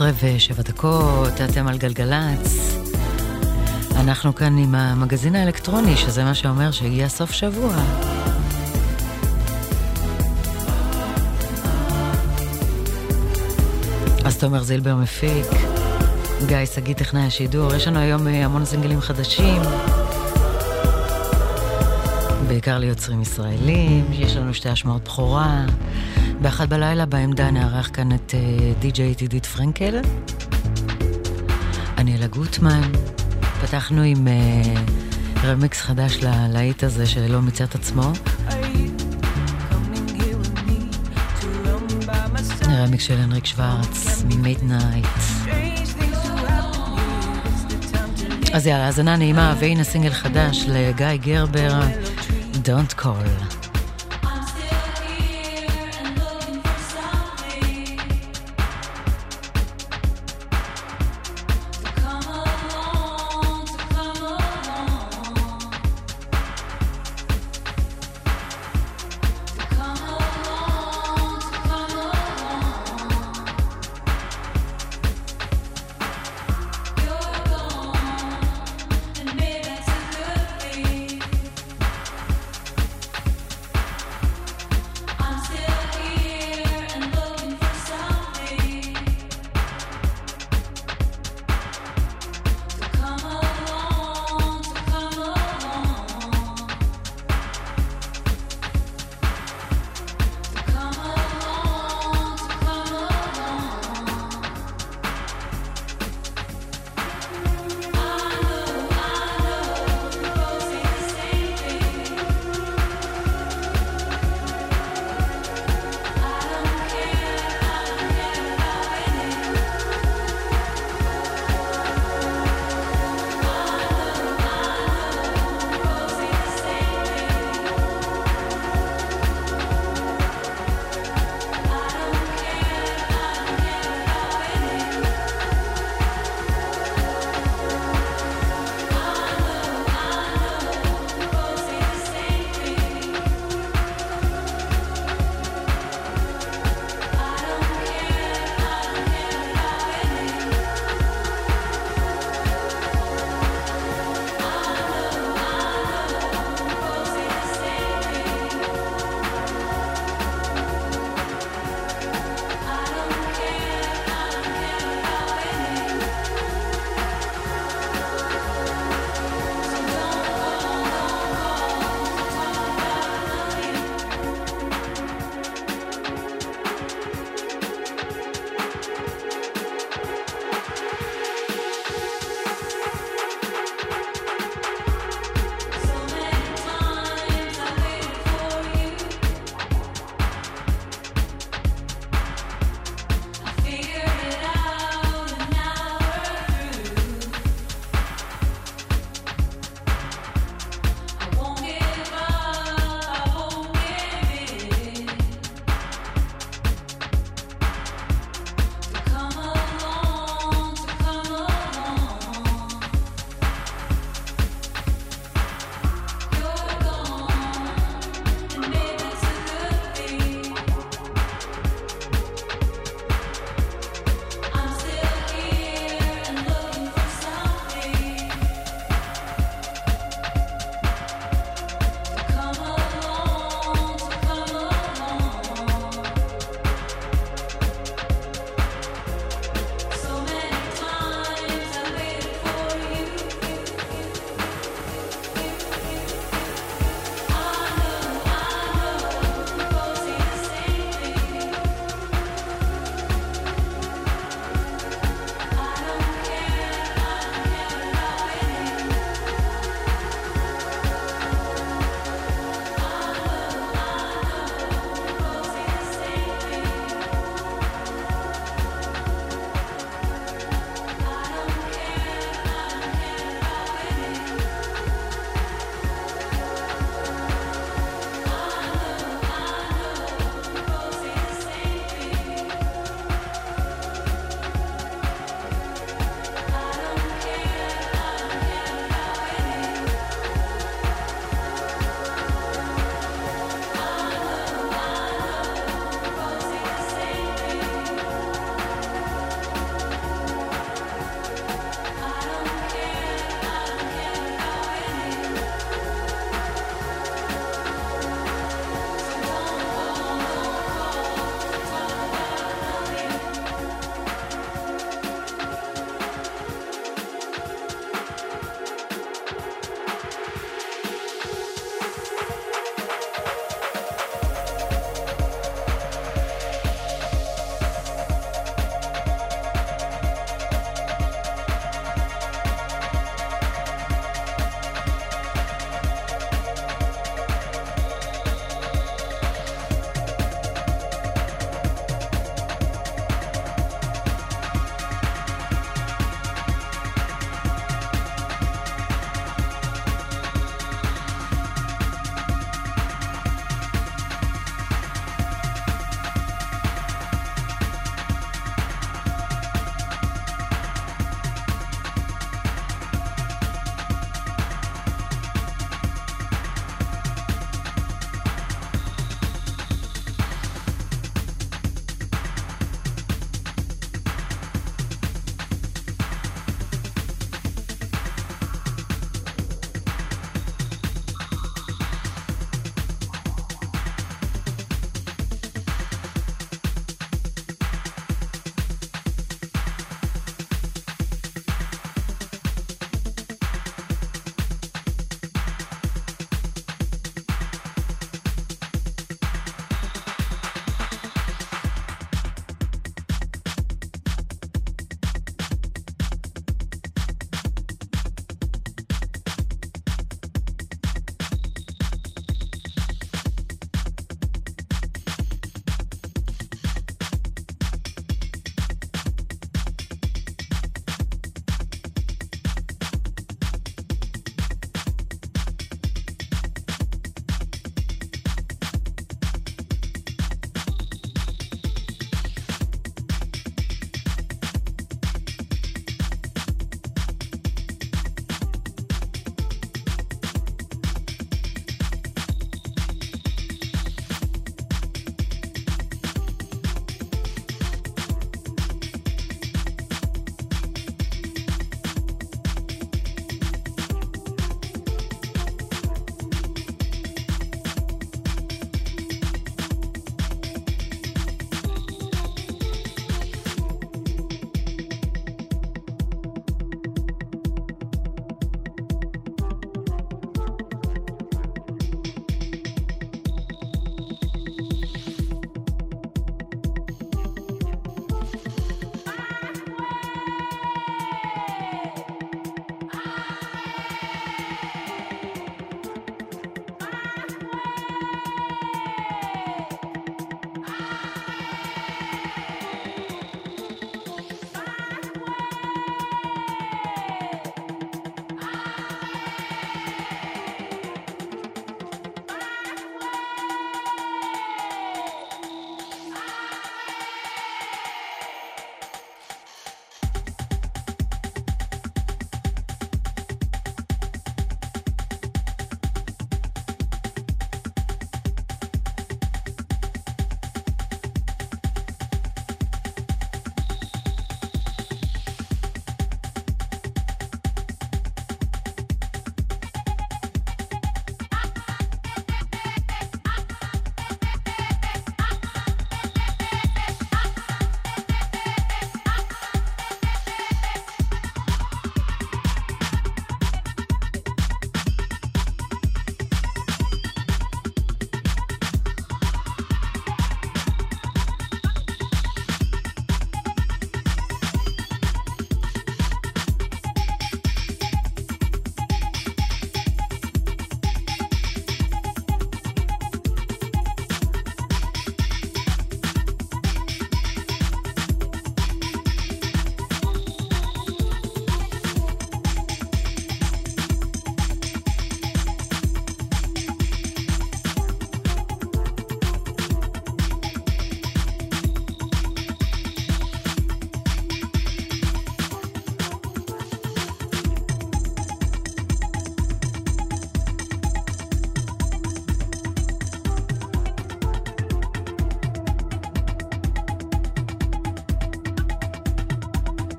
11 ושבע דקות, אתם על גלגלצ. אנחנו כאן עם המגזין האלקטרוני, שזה מה שאומר שהגיע סוף שבוע. אז תומר זילבר מפיק, גיא שגיא טכנאי השידור, יש לנו היום אה, המון סינגלים חדשים. בעיקר ליוצרים ישראלים, יש לנו שתי השמעות בכורה. באחת בלילה בעמדה נארח כאן את אה, די.ג'יי עידית פרנקל. אני אלה גוטמן. פתחנו עם אה, רמיקס חדש ללהיט הזה שלא מיצה את עצמו. רמיקס של הנריק שוורץ, ממידנייט. אז יאללה, האזנה נעימה, והנה סינגל חדש לגיא גרבר, Don't Call.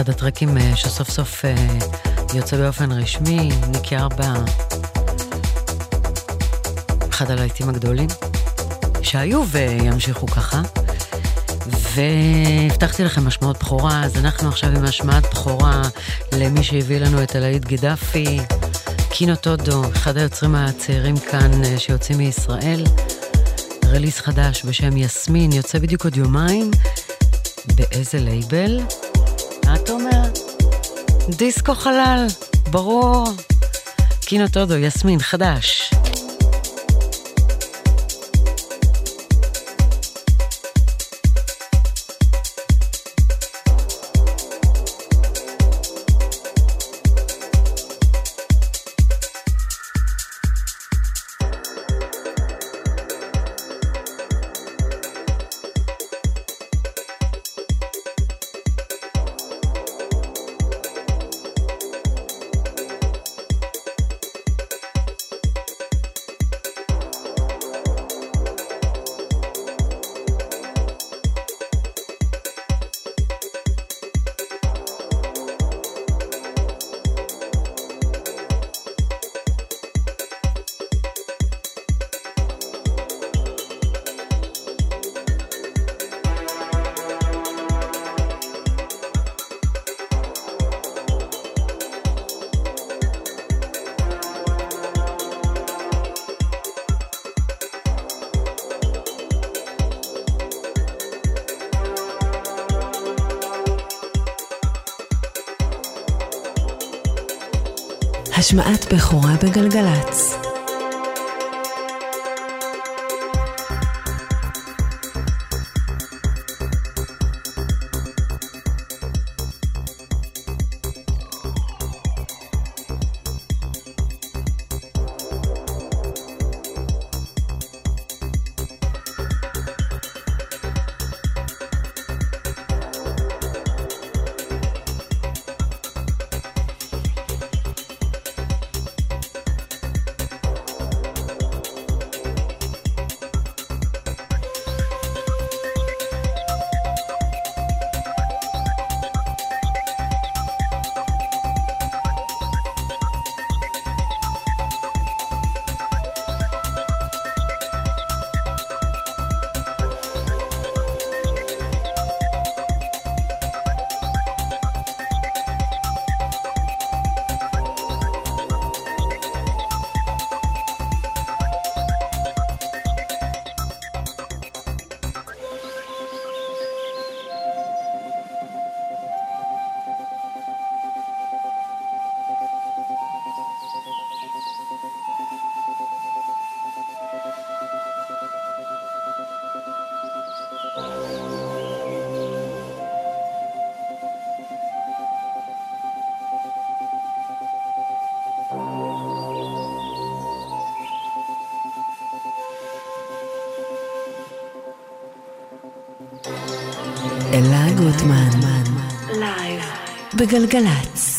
אחד הטרקים אה, שסוף סוף אה, יוצא באופן רשמי, ניקי ארבע, אחד הלהיטים הגדולים, שהיו וימשיכו ככה. והבטחתי לכם משמעות בכורה, אז אנחנו עכשיו עם השמעת בכורה למי שהביא לנו את הלהיט גדפי, קינו טודו, אחד היוצרים הצעירים כאן אה, שיוצאים מישראל. רליס חדש בשם יסמין, יוצא בדיוק עוד יומיים. באיזה לייבל? דיסקו חלל, ברור. קינו טודו, יסמין, חדש. השמעת בכורה בגלגלצ. בגלגלצ.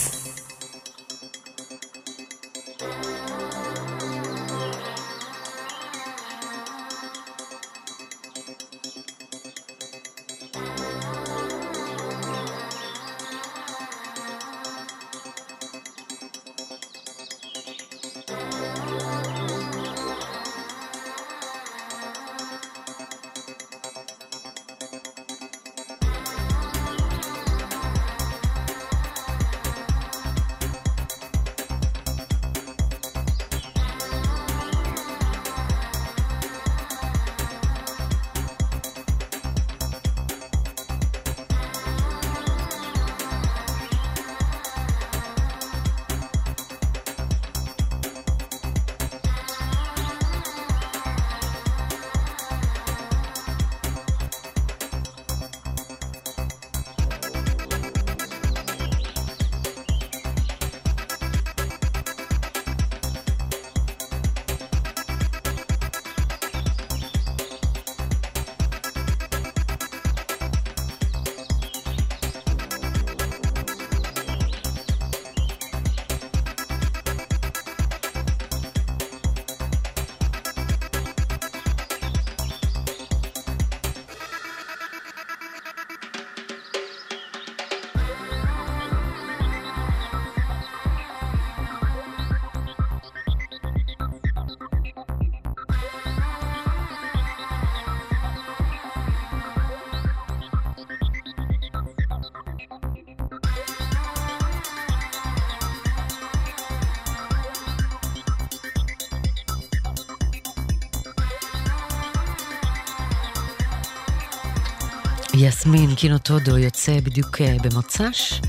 יסמין קינו טודו יוצא בדיוק אה, במוצ"ש,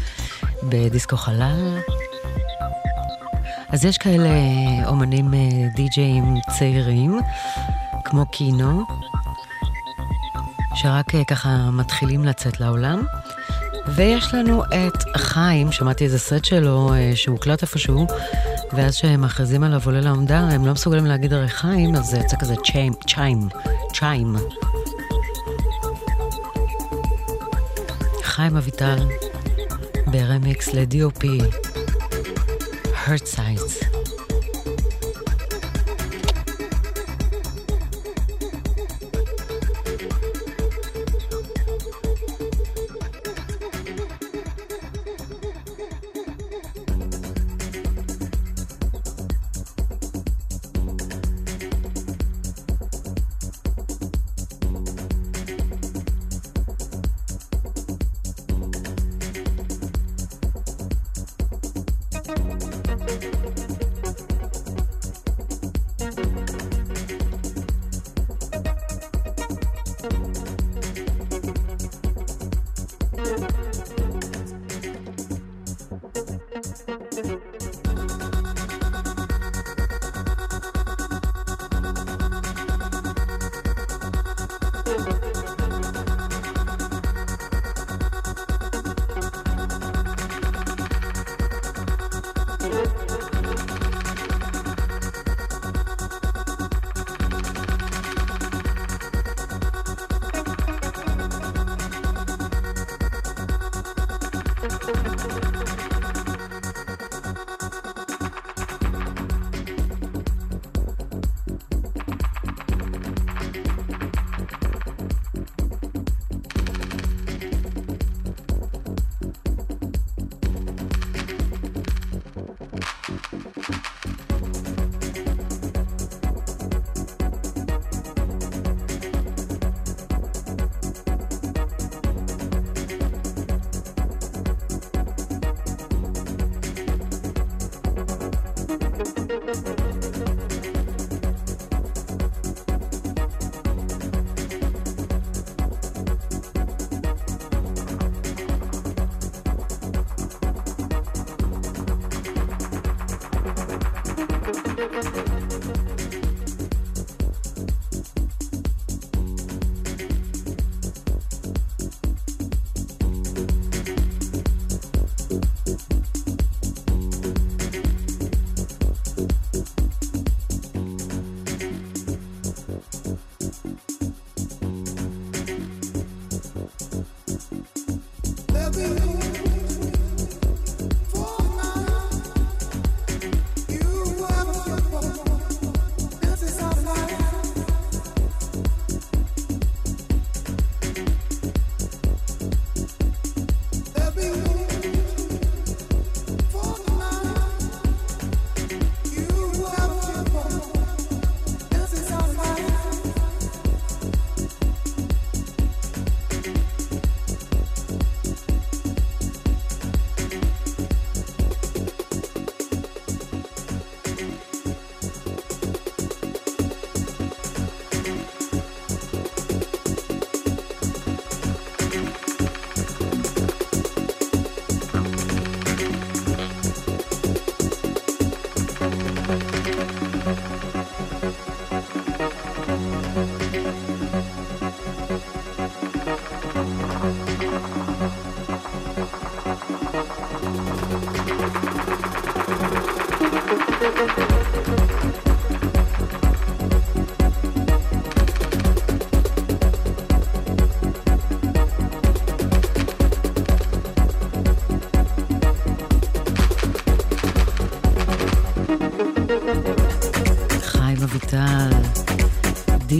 בדיסקו חלל. אז יש כאלה אומנים אה, די-ג'אים צעירים, כמו קינו, שרק אה, ככה מתחילים לצאת לעולם. ויש לנו את חיים, שמעתי איזה סט שלו שהוקלט איפשהו, ואז כשהם מכריזים עליו עולה לעומדה, הם לא מסוגלים להגיד הרי חיים, אז זה יצא כזה צ'יים, צ'יים, צ'יים. חיים אביטל ברמיקס ל-DOP, Hurt Size.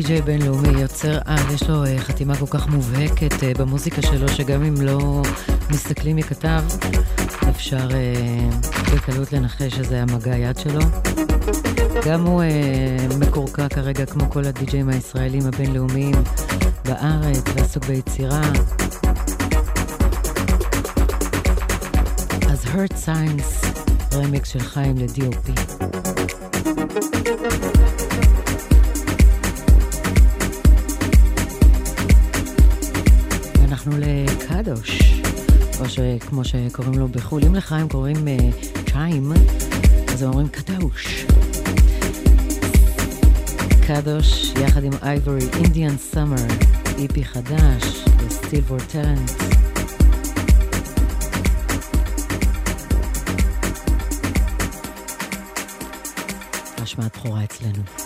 די-ג'יי בינלאומי, יוצר על, יש לו uh, חתימה כל כך מובהקת uh, במוזיקה שלו, שגם אם לא מסתכלים מי כתב, אפשר uh, בקלות לנחש שזה המגע יד שלו. גם הוא מקורקע כרגע, כמו כל הדי-ג'יים הישראלים הבינלאומיים בארץ, ועסוק ביצירה. אז hurt science, רמיקס של חיים ל-DOP. לקדוש, או שכמו שקוראים לו בחו"ל, אם לחיים קוראים uh, אז הם אומרים קדוש. קדוש יחד עם אייבורי, אינדיאן סאמר, איפי חדש, וסטילבור טרנט. השמעת בכורה אצלנו.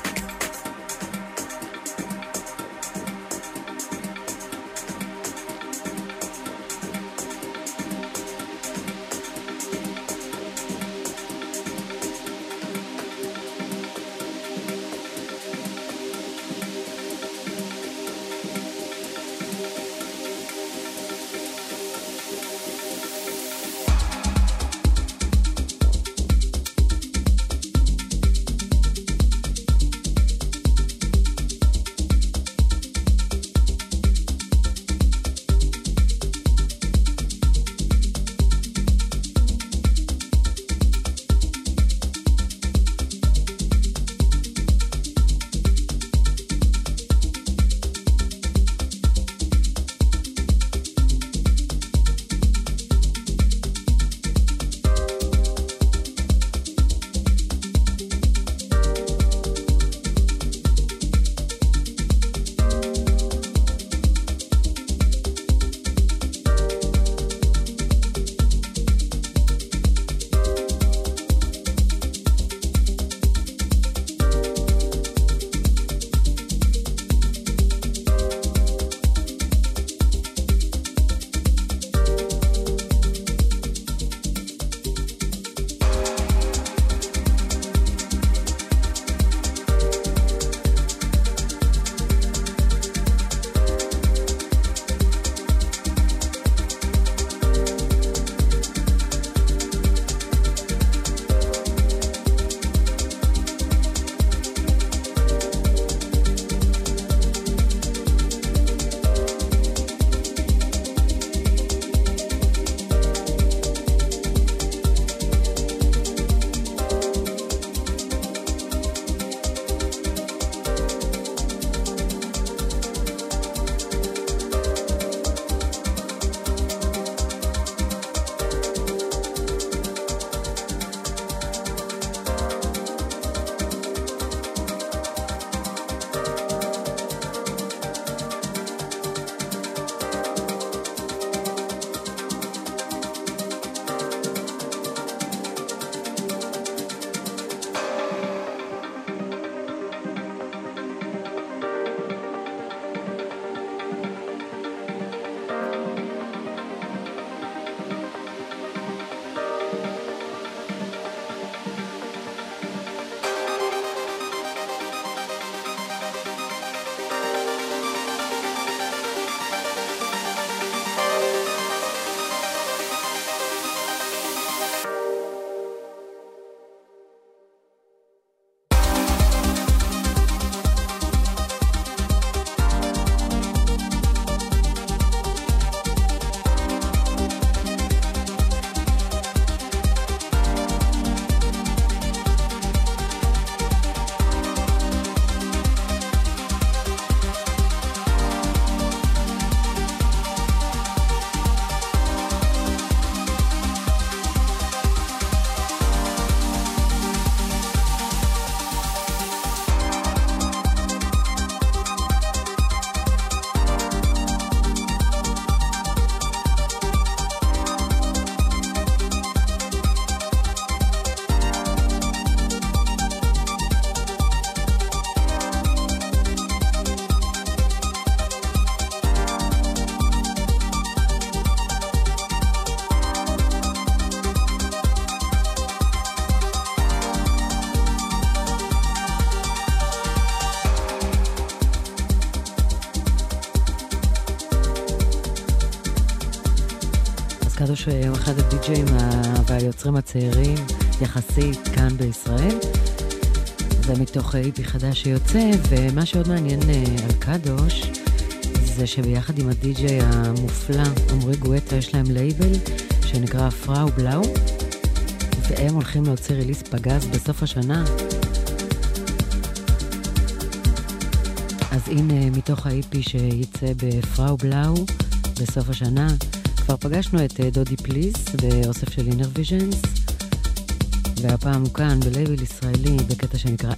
הוא אחד הדי-ג'אים והיוצרים הצעירים יחסית כאן בישראל. זה מתוך EP חדש שיוצא, ומה שעוד מעניין אה, על קדוש, זה שביחד עם הדי-ג'יי המופלא, עמרי גואטה, יש להם לייבל שנקרא פראו בלאו, והם הולכים להוציא release פגז בסוף השנה. אז הנה מתוך ה EP שייצא בפראו בלאו בסוף השנה, כבר פגשנו את אה, דודי פליס באוסף של אינר ויז'נס, והפעם הוא כאן בלייבל ישראלי בקטע שנקרא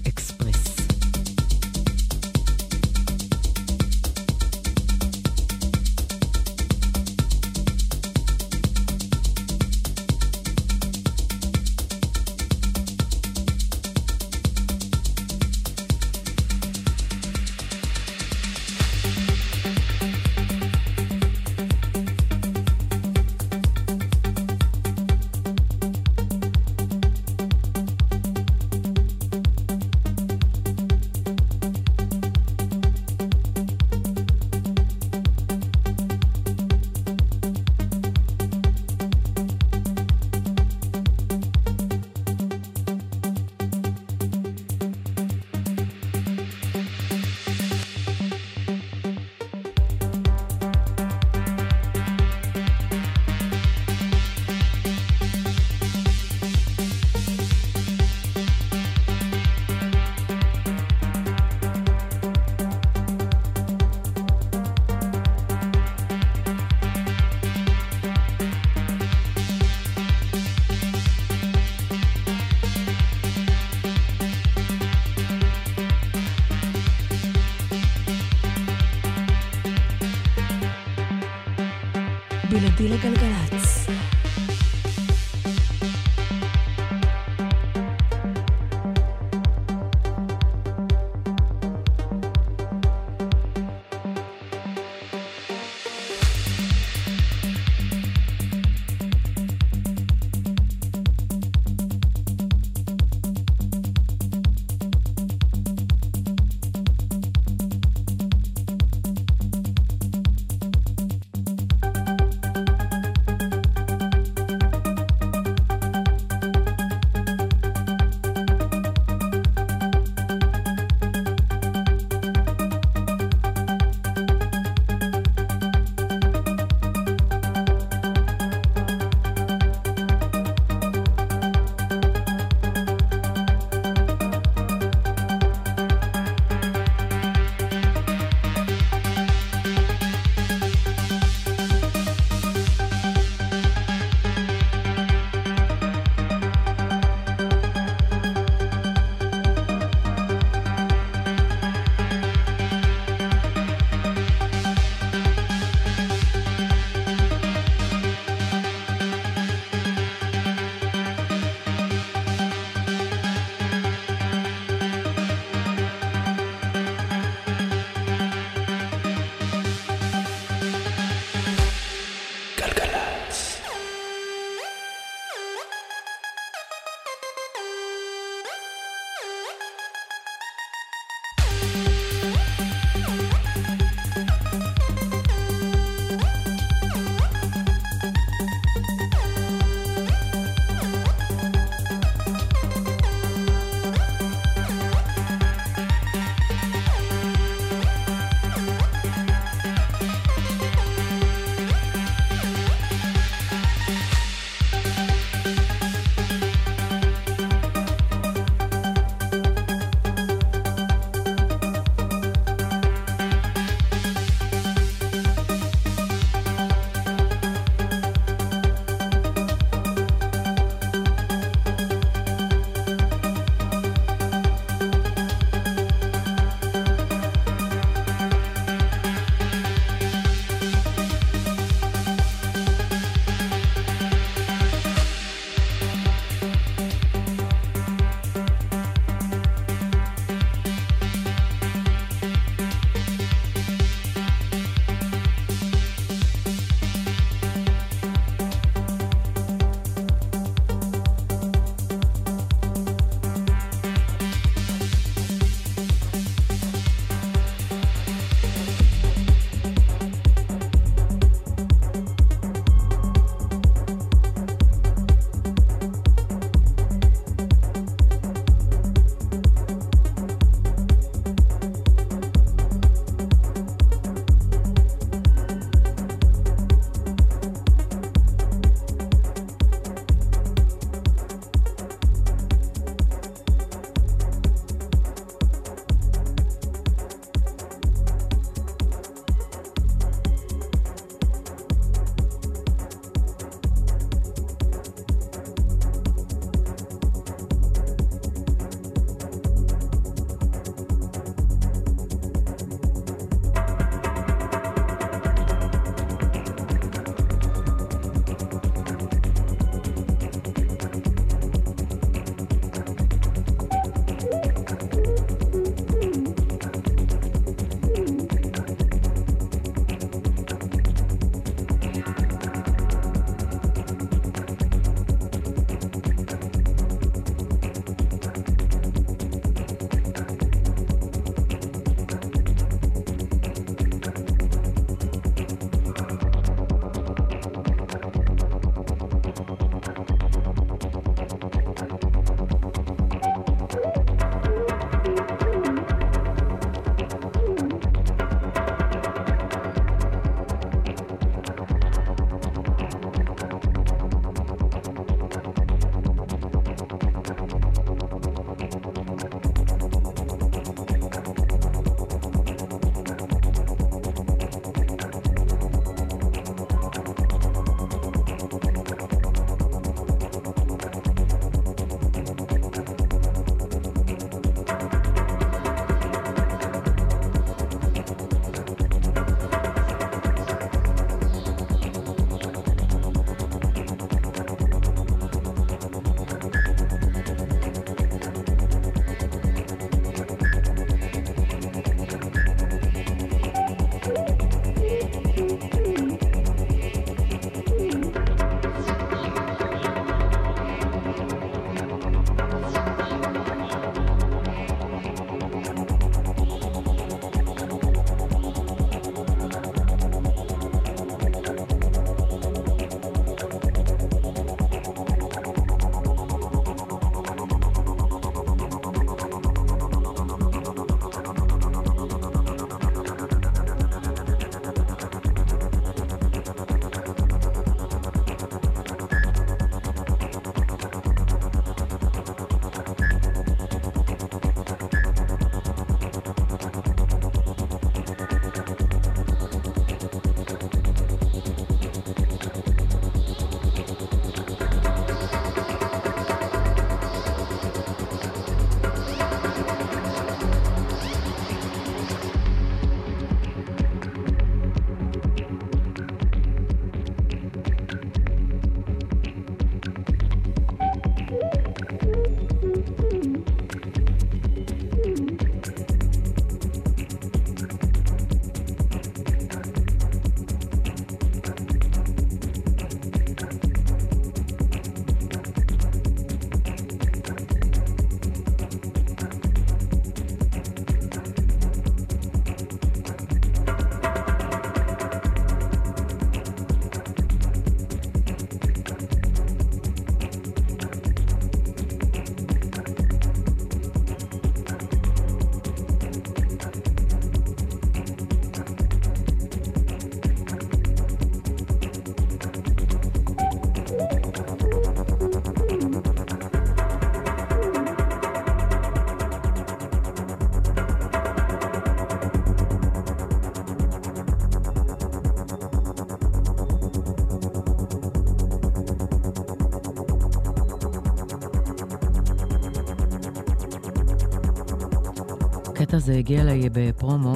הזה הגיע אליי בפרומו,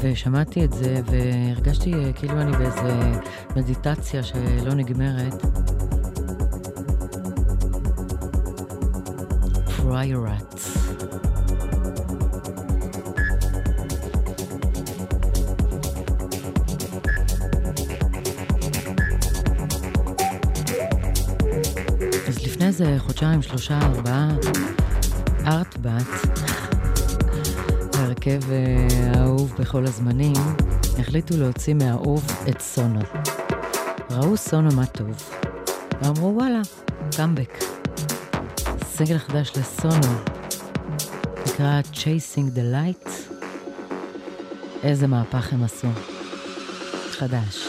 ושמעתי את זה, והרגשתי אה, כאילו אני באיזה מדיטציה שלא נגמרת. פריירטס. אז לפני איזה חודשיים, שלושה, ארבעה, ההרכב אה, האהוב בכל הזמנים, החליטו להוציא מהאהוב את סונו. ראו סונו מה טוב, ואמרו וואלה, קאמבק. סגל חדש לסונו, נקרא Chasing the Light. איזה מהפך הם עשו. חדש.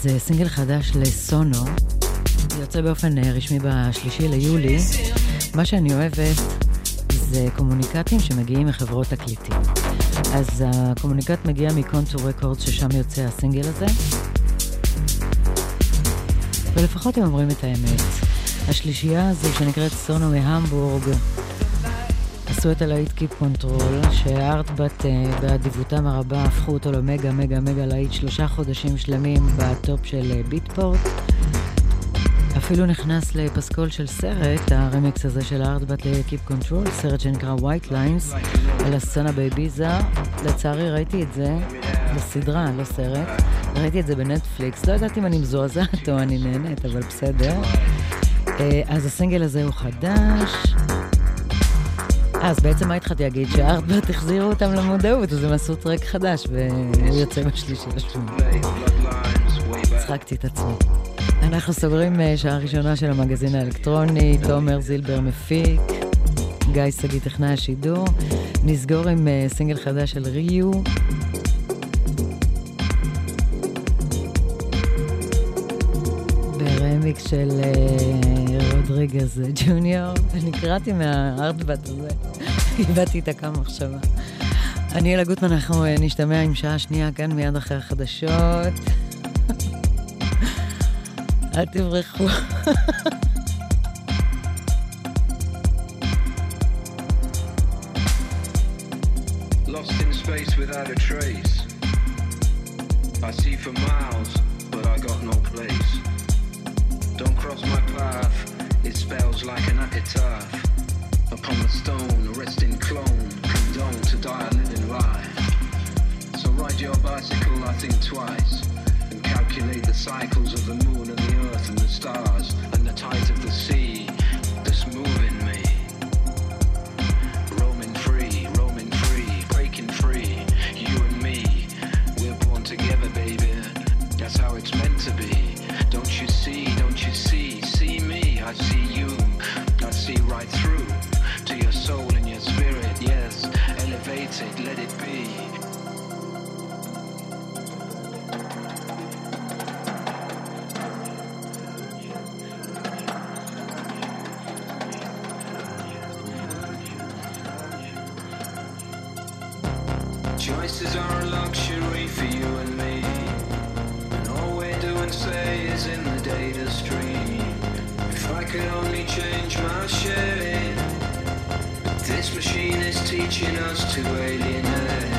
אז אה, סינגל חדש ל Sono, יוצא באופן אה, רשמי בשלישי ליולי. מה שאני אוהבת זה קומוניקטים שמגיעים מחברות תקליטים. אז הקומוניקט מגיע מ Kontor Records ששם יוצא הסינגל הזה. ולפחות הם אומרים את האמת. השלישייה הזו שנקראת Sono מהמבורג, עשו את הלהיט Keep Control, ש ARTBAT אה, באדיבותם הרבה הפכו אותו למגה מגה מגה להיט שלושה חודשים שלמים ב top של Beatport. אפילו נכנס לפסקול של סרט, הרמיקס הזה של ה ARTBAT ל Keep Control, סרט שנקרא White Lines, על הסצנה באיביזה. לצערי ראיתי את זה בסדרה, לא סרט. ראיתי את זה בנטפליקס, לא יודעת אם אני מזועזעת או אני נהנית, אבל בסדר. אה, אז הסינגל הזה הוא חדש. אז בעצם מה התחלתי להגיד? ש ARTBAT החזירו אותם למודעות, אז הם עשו track חדש, והוא יוצא בשלישי לשביעי. הצחקתי את עצמי. אנחנו סוגרים אה, שעה ראשונה של המגזין האלקטרוני, תומר זילבר מפיק, גיא שגיא טכנאי השידור. נסגור עם אה, סינגל חדש של ריו. ברמיקס של רודריגז ג'וניור. אני קראתי מהארטבט הזה, איבדתי את הקו מחשבה. אני אלה גוטמן, אנחנו אה, נשתמע עם שעה שנייה כאן מיד אחרי החדשות. אל תברחו. Without a trace. I see for miles, but I got no place. Don't cross my path, it spells like an epitaph. Upon the stone, a resting clone, condone to die a living life. So ride your bicycle, I think twice, and calculate the cycles of the moon and the earth and the stars, and the tides of the sea that's moving me. Roaming free, roaming free, breaking free. You and me, we're born together, baby. That's how it's meant I see you. I see right through to your soul and your spirit. Yes, elevate it, let it be. Machine is teaching us to alienate.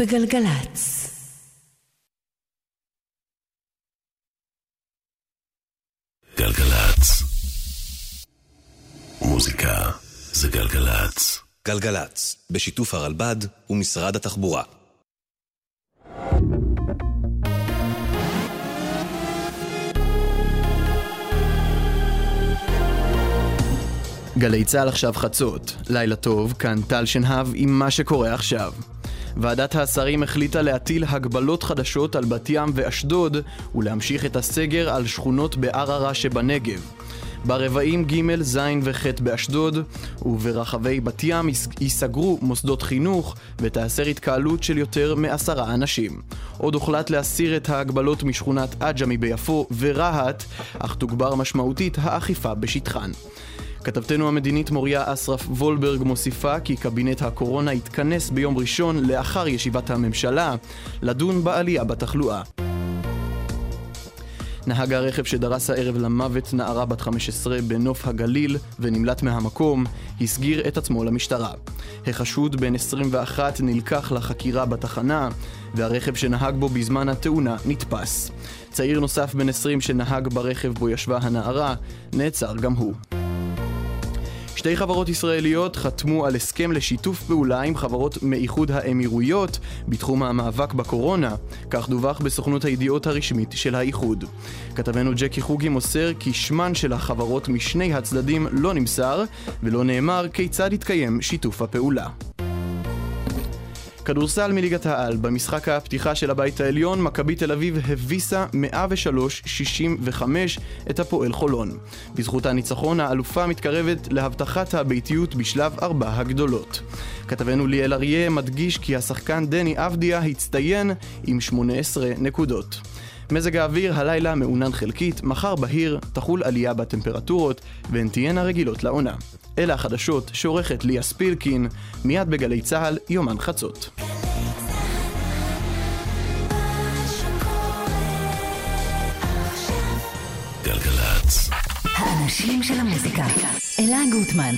בגלגלצ. גלגלצ. מוזיקה זה גלגלצ. גלגלצ, בשיתוף הרלב"ד ומשרד התחבורה. גלי צה"ל עכשיו חצות. לילה טוב, כאן טל שנהב עם מה שקורה עכשיו. ועדת השרים החליטה להטיל הגבלות חדשות על בת ים ואשדוד ולהמשיך את הסגר על שכונות בערערה שבנגב. ברבעים ג', ז' וח' באשדוד וברחבי בת ים ייסגרו מוסדות חינוך ותיאסר התקהלות של יותר מעשרה אנשים. עוד הוחלט להסיר את ההגבלות משכונת עג'מי ביפו ורהט, אך תוגבר משמעותית האכיפה בשטחן. כתבתנו המדינית מוריה אסרף וולברג מוסיפה כי קבינט הקורונה יתכנס ביום ראשון לאחר ישיבת הממשלה לדון בעלייה בתחלואה. נהג הרכב שדרס הערב למוות נערה בת 15 בנוף הגליל ונמלט מהמקום, הסגיר את עצמו למשטרה. החשוד בן 21 נלקח לחקירה בתחנה, והרכב שנהג בו בזמן התאונה נתפס. צעיר נוסף בן 20 שנהג ברכב בו ישבה הנערה, נעצר גם הוא. שתי חברות ישראליות חתמו על הסכם לשיתוף פעולה עם חברות מאיחוד האמירויות בתחום המאבק בקורונה, כך דווח בסוכנות הידיעות הרשמית של האיחוד. כתבנו ג'קי חוגי מוסר כי שמן של החברות משני הצדדים לא נמסר, ולא נאמר כיצד יתקיים שיתוף הפעולה. כדורסל מליגת העל, במשחק הפתיחה של הבית העליון, מכבי תל אביב הביסה 103-65 את הפועל חולון. בזכות הניצחון, האלופה מתקרבת להבטחת הביתיות בשלב ארבע הגדולות. כתבנו ליאל אריה מדגיש כי השחקן דני אבדיה הצטיין עם 18 נקודות. מזג האוויר הלילה מעונן חלקית, מחר בהיר, תחול עלייה בטמפרטורות, והן תהיינה רגילות לעונה. אלה החדשות שעורכת ליה ספילקין, מיד בגלי צה"ל, יומן חצות. גלגלצ. האנשים של המוזיקה. אלה גוטמן,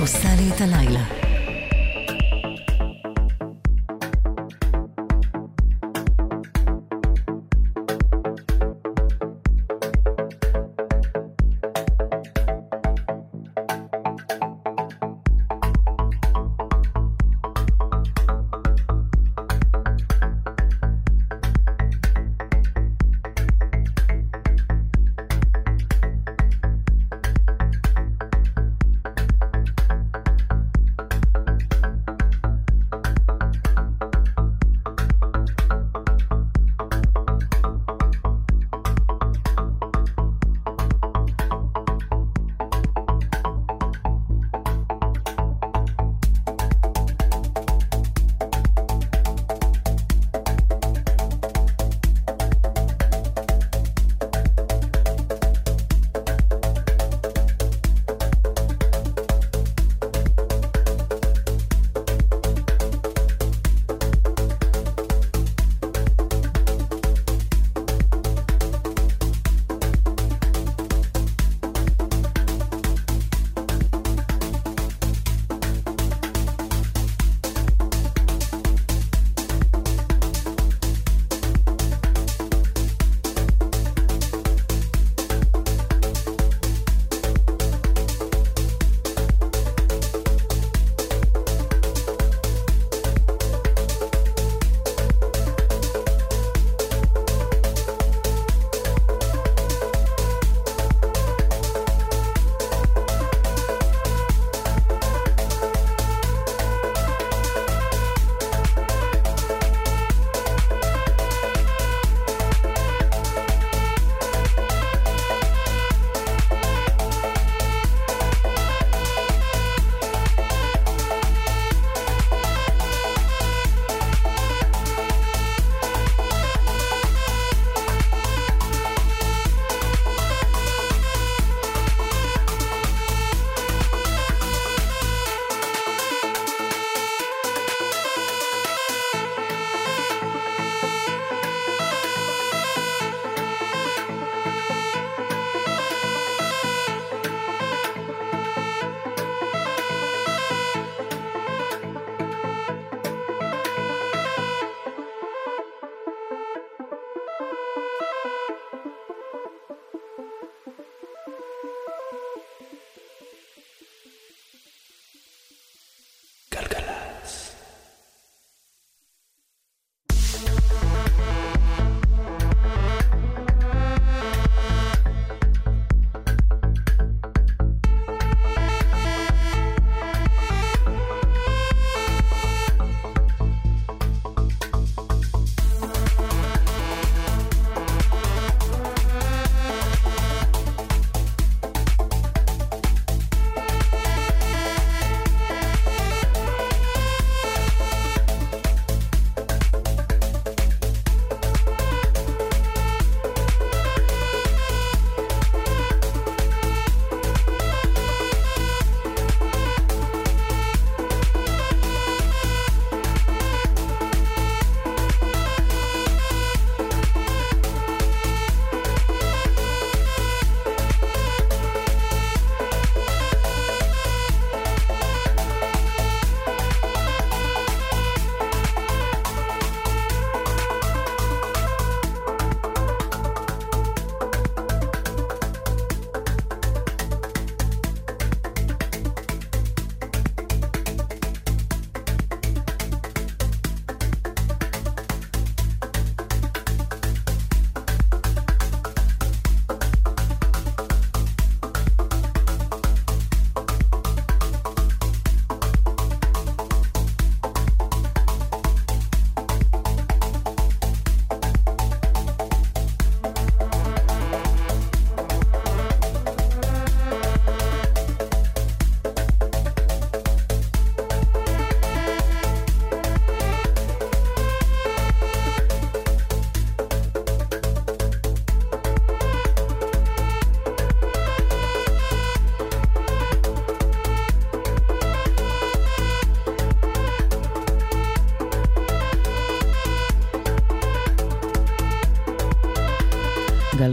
עושה לי את הלילה.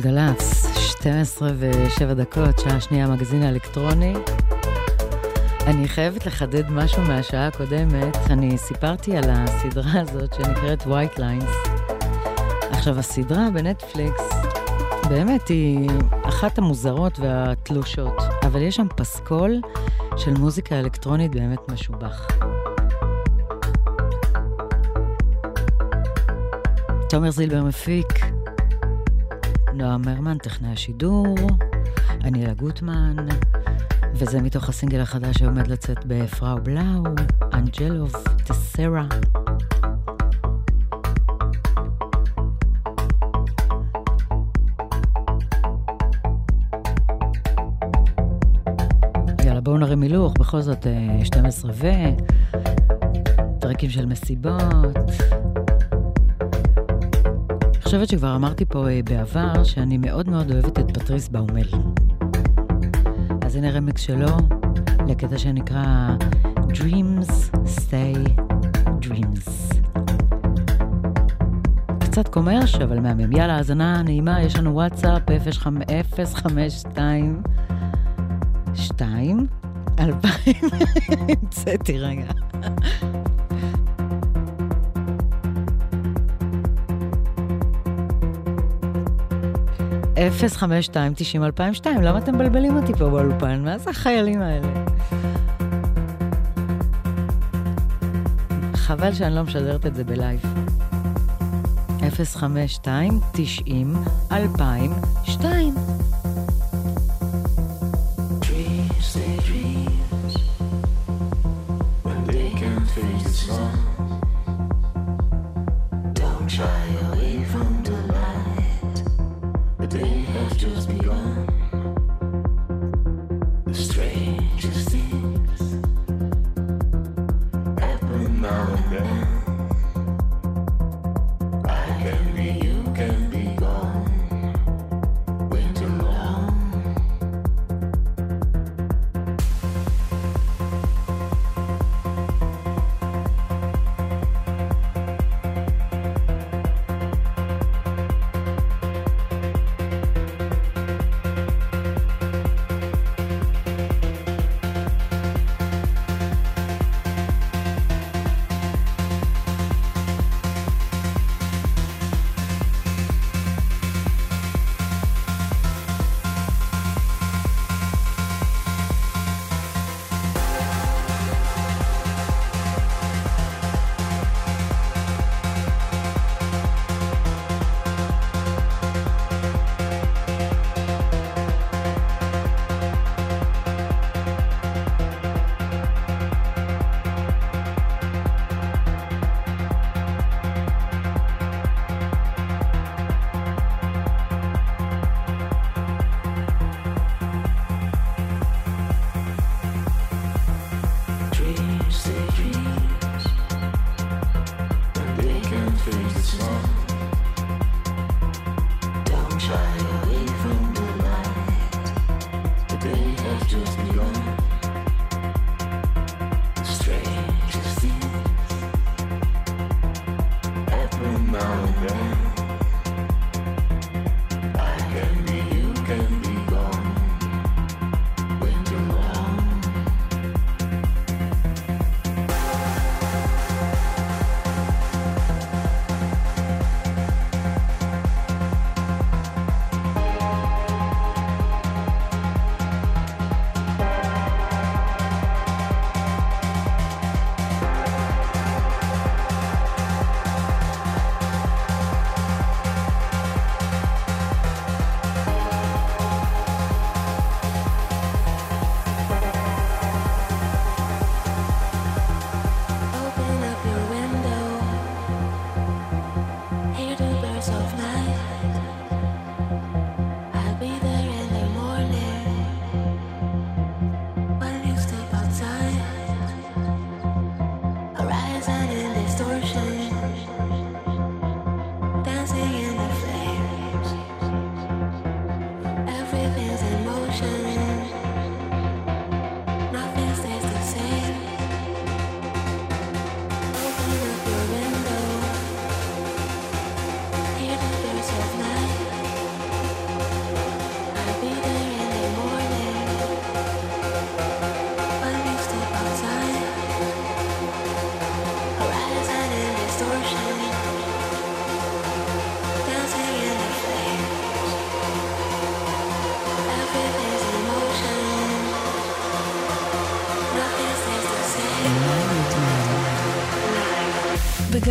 12 ו-7 דקות, שעה שנייה, מגזין האלקטרוני. אני חייבת לחדד משהו מהשעה הקודמת. אני סיפרתי על הסדרה הזאת שנקראת White Lines. עכשיו, הסדרה בנטפליקס, באמת, היא אחת המוזרות והתלושות, אבל יש שם פסקול של מוזיקה אלקטרונית באמת משובח. תומר זילבר מפיק, נועה מרמן, טכנאי השידור, אני אלה גוטמן, וזה מתוך הסינגל החדש שעומד לצאת בפראו בלאו, אנג'לוב טסרה. יאללה, בואו נרים הילוך, בכל זאת אה, 12 ו... טרקים של מסיבות. חושבת שכבר אמרתי פה אה, בעבר שאני מאוד מאוד אוהבת את פטריס באומל. אז הנה רמקס שלו לקטע שנקרא Dreams Stay Dreams. קצת קומרש, אבל מהמם. יאללה, האזנה נעימה, יש לנו וואטסאפ 052 2 2000, המצאתי רגע. אפס חמש שתיים תשעים אלפיים שתיים, למה אתם מבלבלים אותי פה באולפן? מה זה החיילים האלה? חבל שאני לא משדרת את זה בלייב. 052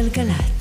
גלגלצ.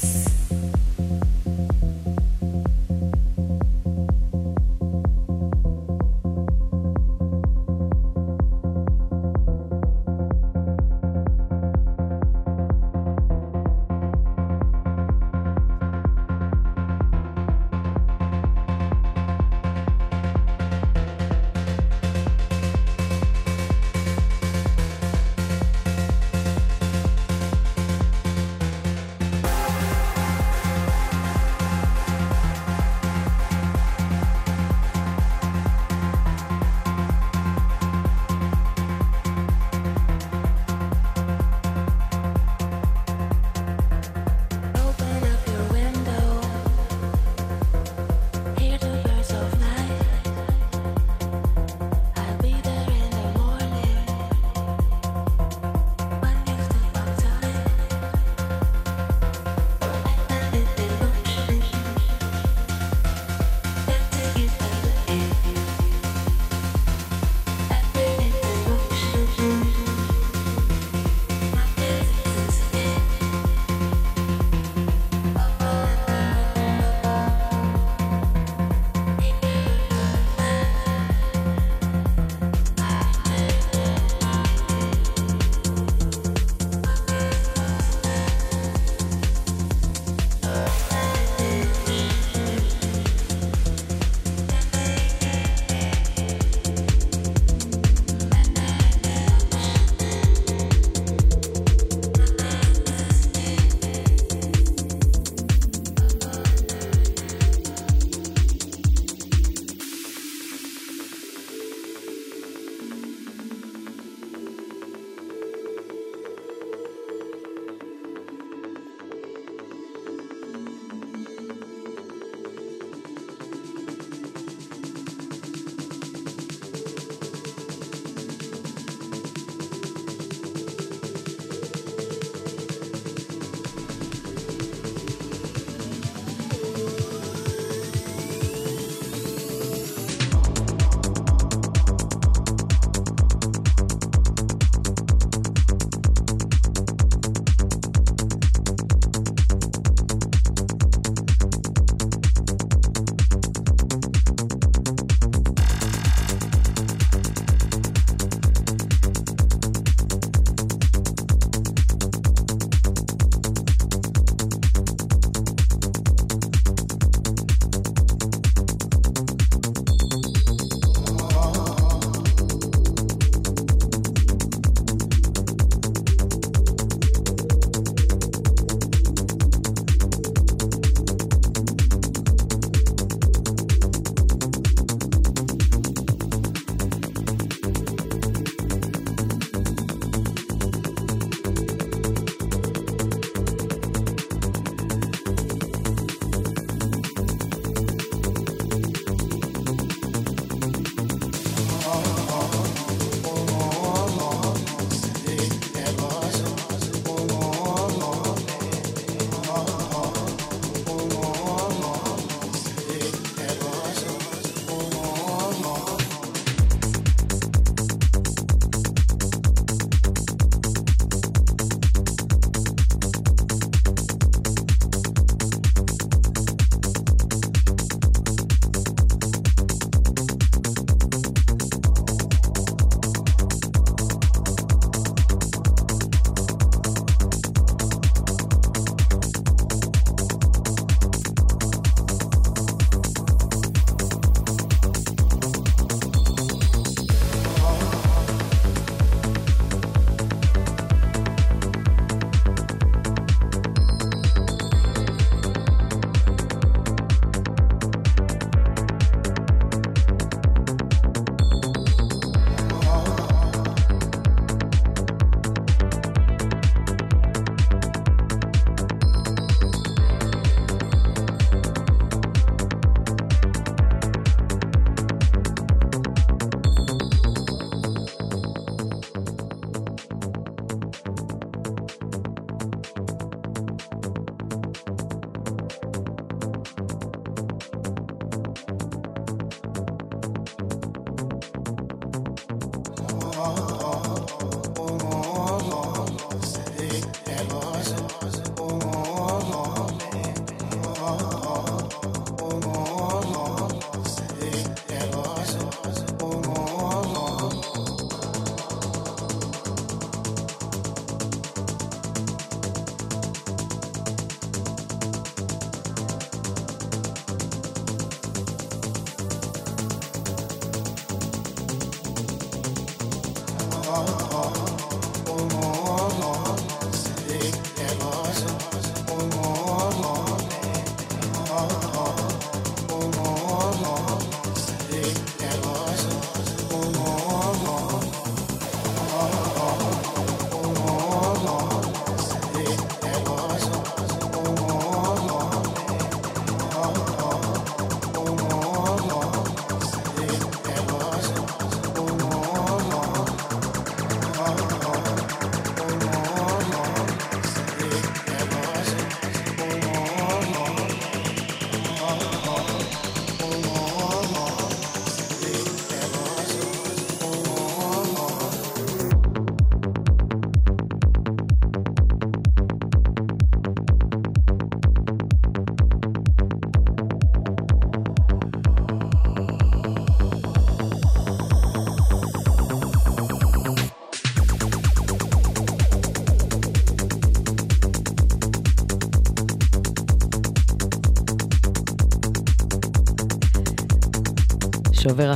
שובר.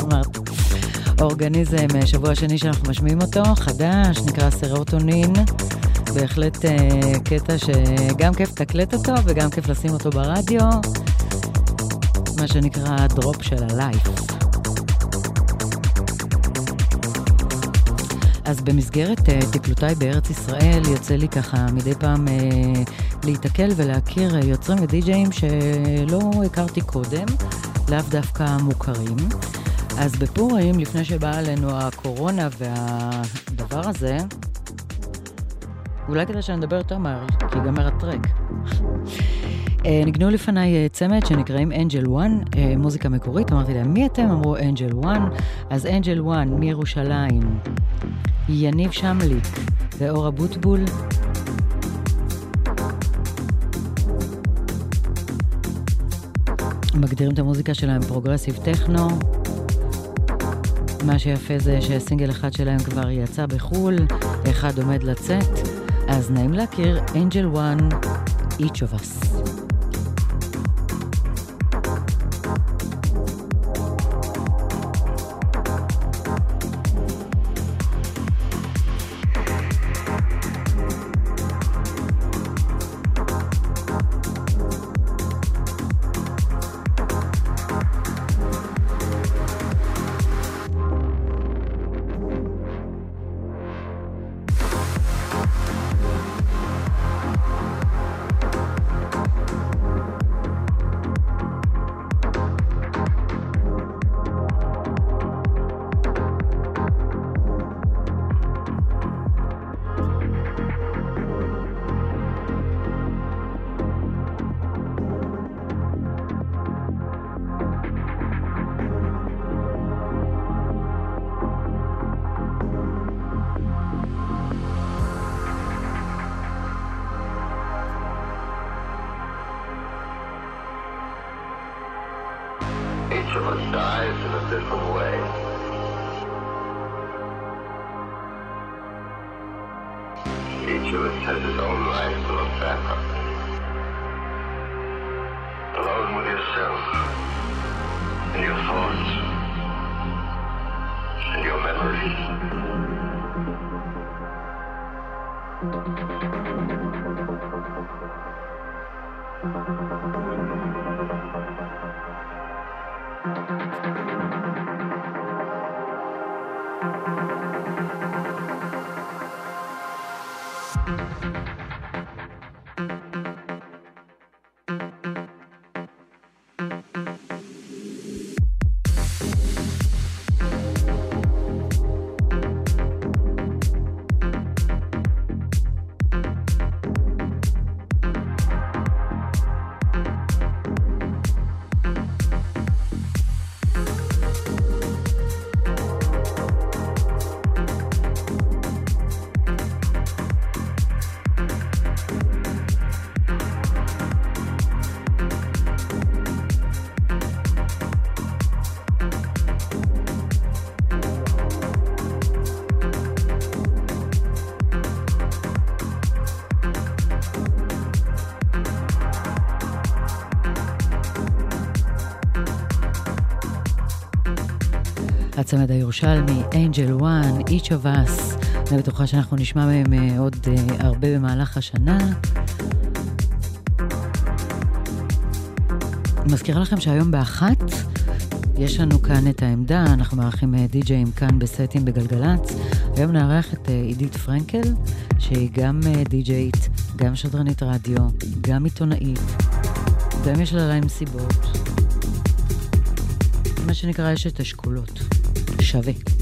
אמרתי. אורגניזם, אה, שבוע שני שאנחנו משמיעים אותו, חדש, נקרא סרוטונין. בהחלט אה, קטע שגם כיף לתקלט אותו וגם כיף לשים אותו ברדיו. מה שנקרא הדרופ של הלייף. אז במסגרת uh, טיפלותיי בארץ ישראל, יוצא לי ככה מדי פעם uh, להיתקל ולהכיר יוצרים ודי-ג'אים שלא הכרתי קודם, לאו דווקא מוכרים. אז בפורים, לפני שבאה עלינו הקורונה והדבר הזה, אולי כדאי שנדבר יותר מהר, כי ייגמר ה track. אה, ניגנו לפניי אה, צמד שנקראים Angel One, אה, מוזיקה מקורית, אמרתי להם, מי אתם? אמרו Angel One. אז Angel One מירושלים, יניב שמליק ואור אבוטבול. מגדירים את המוזיקה שלהם progressive techno. מה שיפה זה שסינגל אחד שלהם כבר יצא בחו"ל, אחד עומד לצאת, אז נעים להכיר Angel One, Each of Us. הירושלמי, אנג'ל וואן, of Us. אני בטוחה שאנחנו נשמע מהם אה, עוד אה, הרבה במהלך השנה. מזכירה לכם שהיום באחת יש לנו כאן את העמדה, אנחנו מארחים אה, די-ג'אים כאן בסטים בגלגלצ. היום נארח את עידית פרנקל, שהיא גם די-ג'אית, גם שדרנית רדיו, גם עיתונאית, גם יש לה להם סיבות. מה שנקרא אשת אשכולות. de.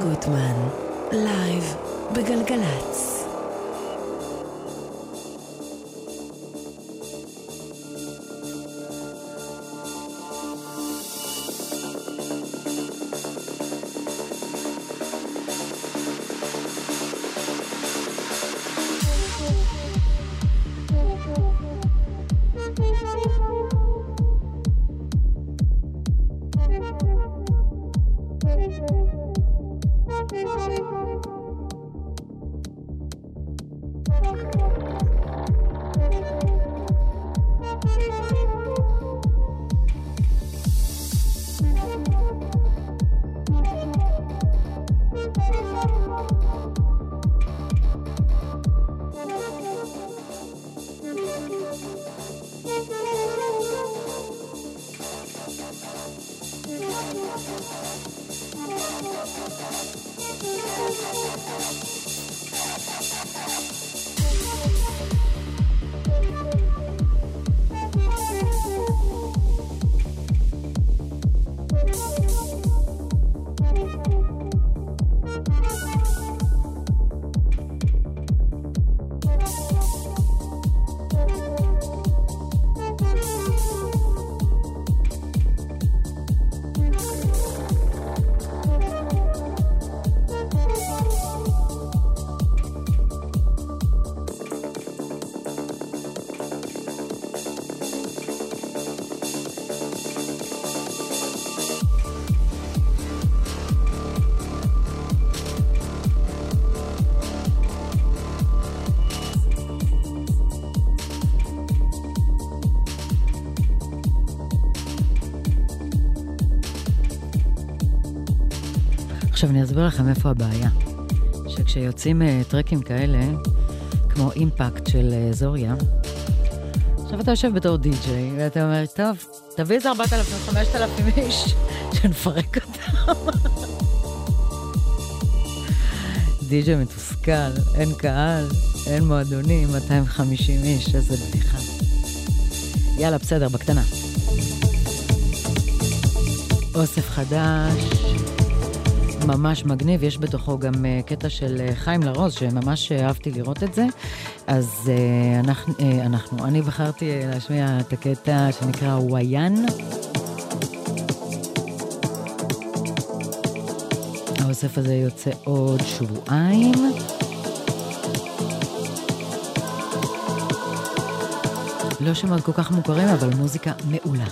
גוטמן, לייב בגלגלצ. אסביר לכם איפה הבעיה. שכשיוצאים אה, טרקים כאלה, כמו אימפקט של אה, זוריה, עכשיו אתה יושב בתור די-ג'יי, ואתה אומר, טוב, תביא איזה 4,000, 5,000 איש, שנפרק אותם. די-ג'יי מתוסכל, אין קהל, אין מועדונים, 250 איש, איזה בדיחה. יאללה, בסדר, בקטנה. אוסף חדש, ממש מגניב, יש בתוכו גם uh, קטע של uh, חיים לרוז, שממש אהבתי לראות את זה. אז uh, אנחנו, אנחנו, אני בחרתי להשמיע את הקטע שנקרא וויאן. האוסף הזה יוצא עוד שבועיים. לא שמות כל כך מוכרים, אבל מוזיקה מעולה.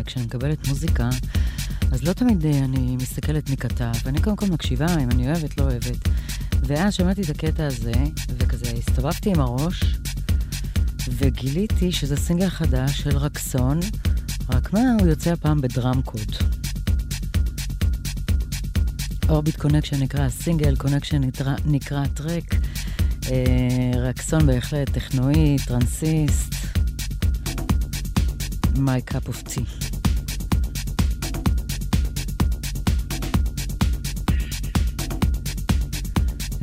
לכם שכשאני מקבלת מוזיקה, אז לא תמיד אה, אני מסתכלת מי כתב, אני קודם כל מקשיבה אם אני אוהבת, לא אוהבת. ואז שמעתי את הקטע הזה, וכזה הסתובבתי עם הראש, וגיליתי שזה סינגל חדש של Raxon, רק מה, הוא יוצא הפעם ב Drumcode. Orbit Connection נקרא סינגל, Connection נקרא track. אה, Raxon בהחלט טכנואי, טרנסיסט. my cup of tea.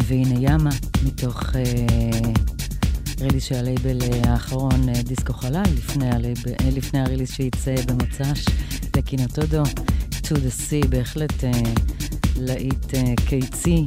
והנה ימה, מתוך uh, ריליס של הלייבל uh, האחרון, uh, דיסקו חלל, לפני, הלייבל, uh, לפני הריליס שיצא במוצ"ש, לקינוטודו, to the sea, בהחלט uh, להיט uh, קיצי.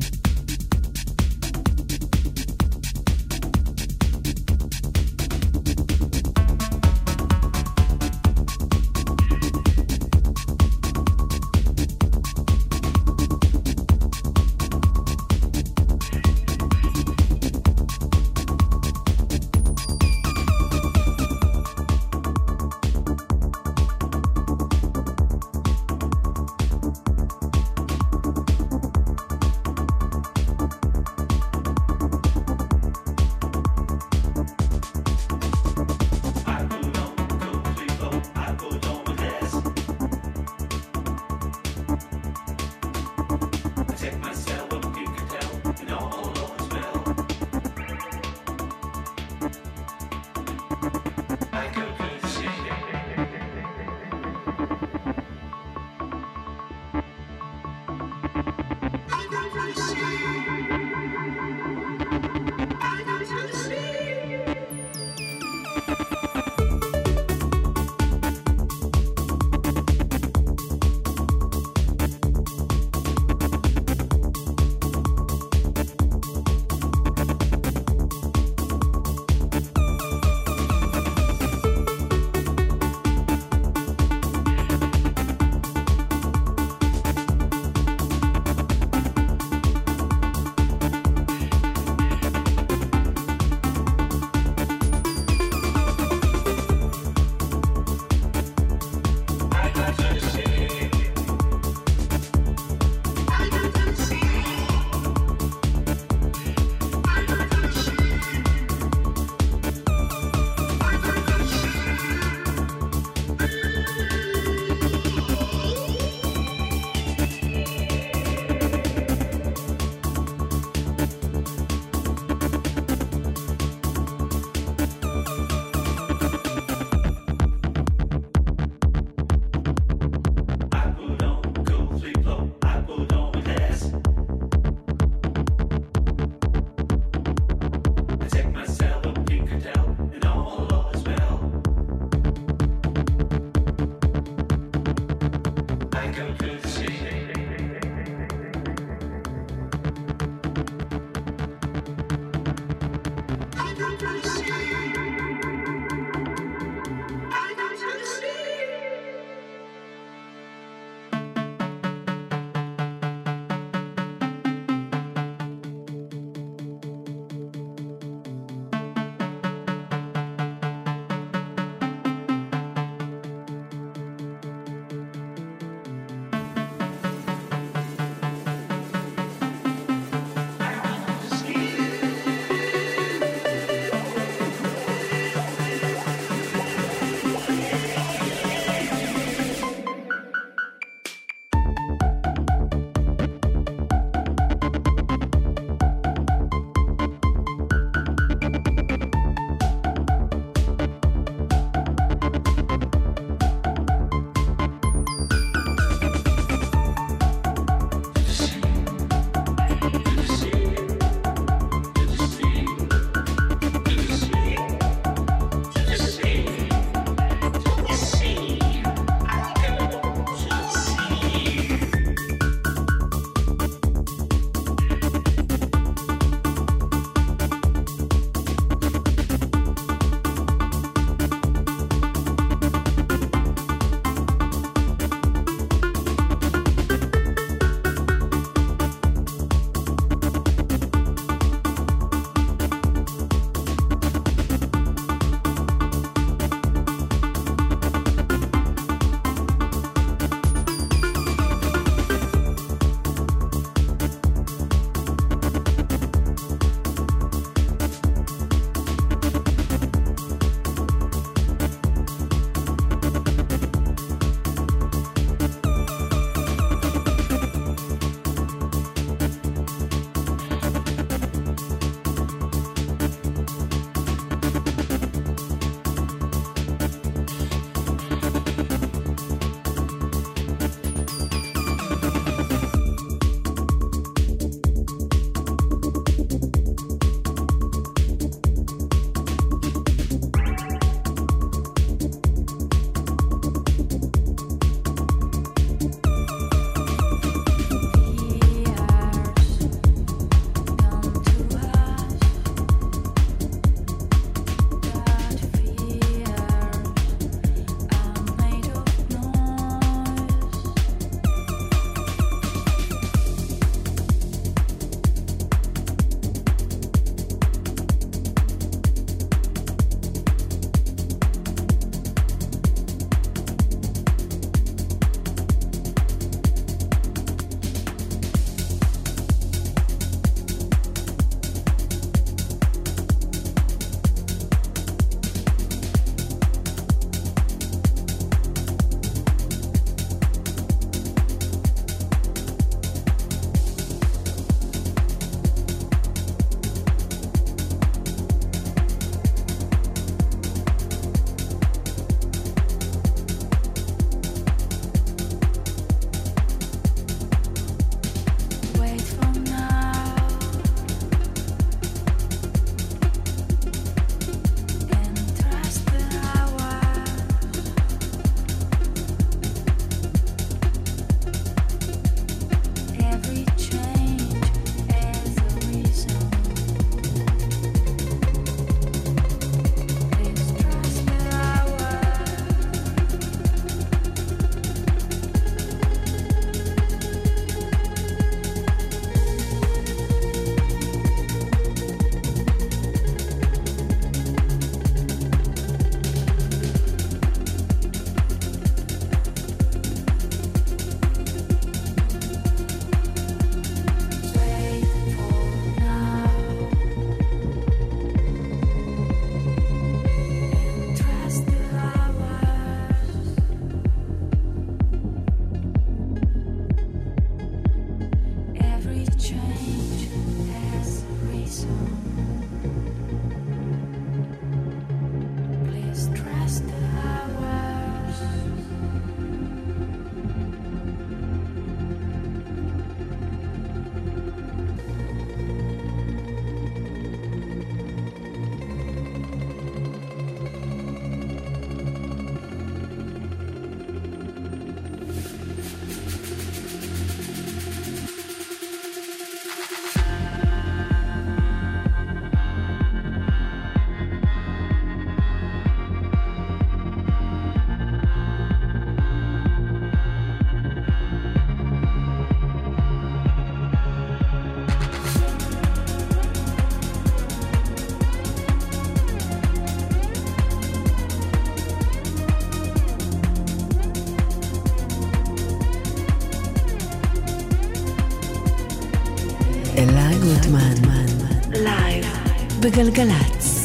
גלגלצ.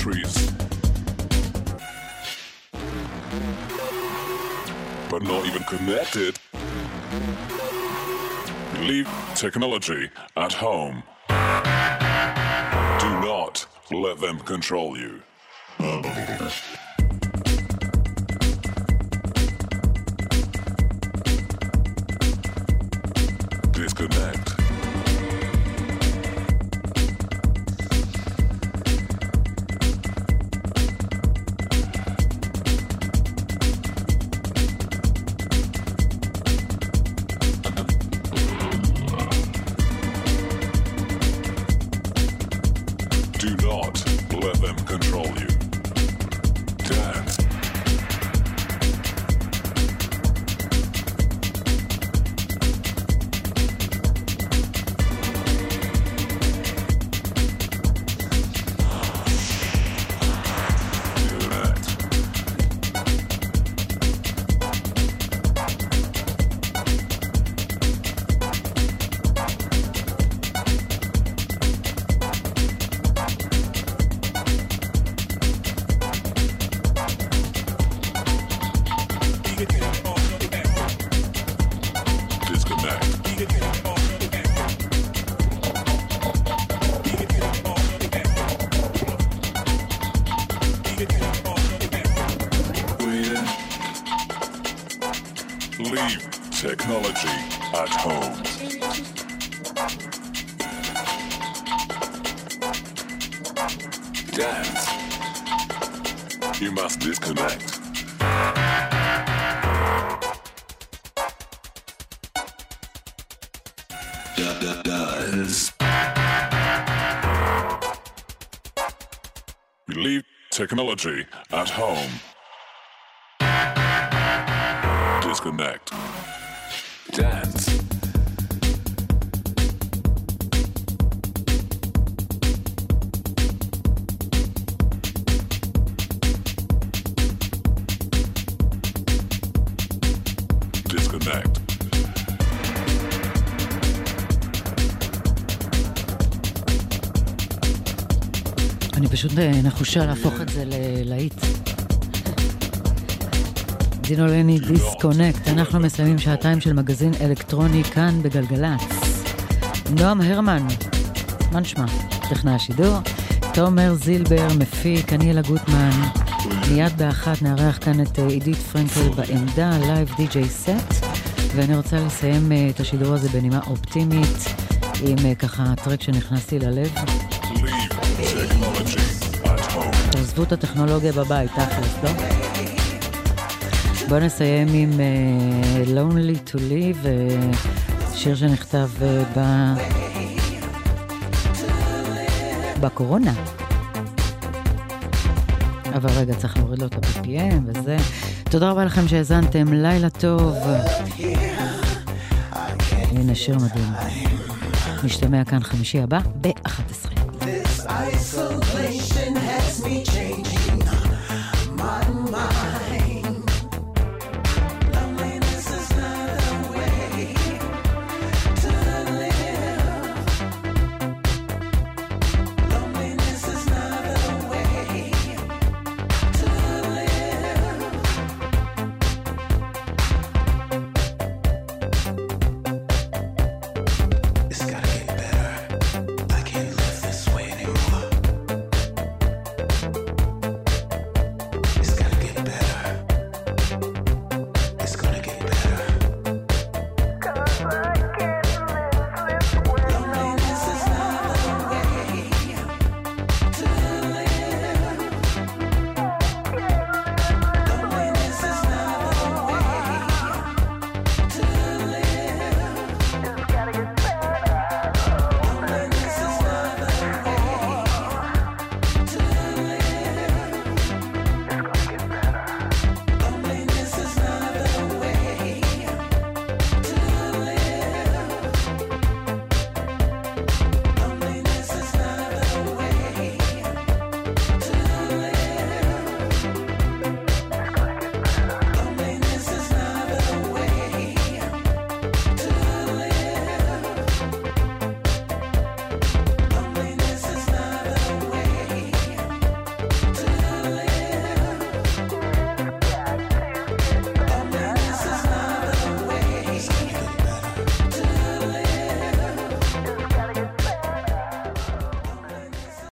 countries. But not even connected. Leave technology at home. Do not let them control you. Technology at home. Dance. You must disconnect. Dance. We leave technology at home. Disconnect. Dance. אני פשוט אה, נחושה להפוך את זה ללהיט. Dino Lenny Disconnect, אנחנו מסיימים שעתיים של מגזין אלקטרוני כאן בגלגלצ. נועם הרמן, מה נשמע? טכנאי השידור. תומר זילבר, מפיק, אני אלה גוטמן. מיד באחת נארח כאן את אה, עידית פרנקל בעמדה, live DJ set. ואני רוצה לסיים אה, את השידור הזה בנימה אופטימית, עם אה, ככה track שנכנס לי ללב. תעזבו את הטכנולוגיה בבית, תכלס, לא? בואו נסיים עם uh, Lonely to Live, uh, שיר שנכתב uh, ב... בקורונה. אבל רגע, צריך להוריד לו את ה-PPM וזה. תודה רבה לכם שהאזנתם, לילה טוב. הנה שיר מדהים. נשתמע כאן חמישי הבא ב-11. This isolation has me mind.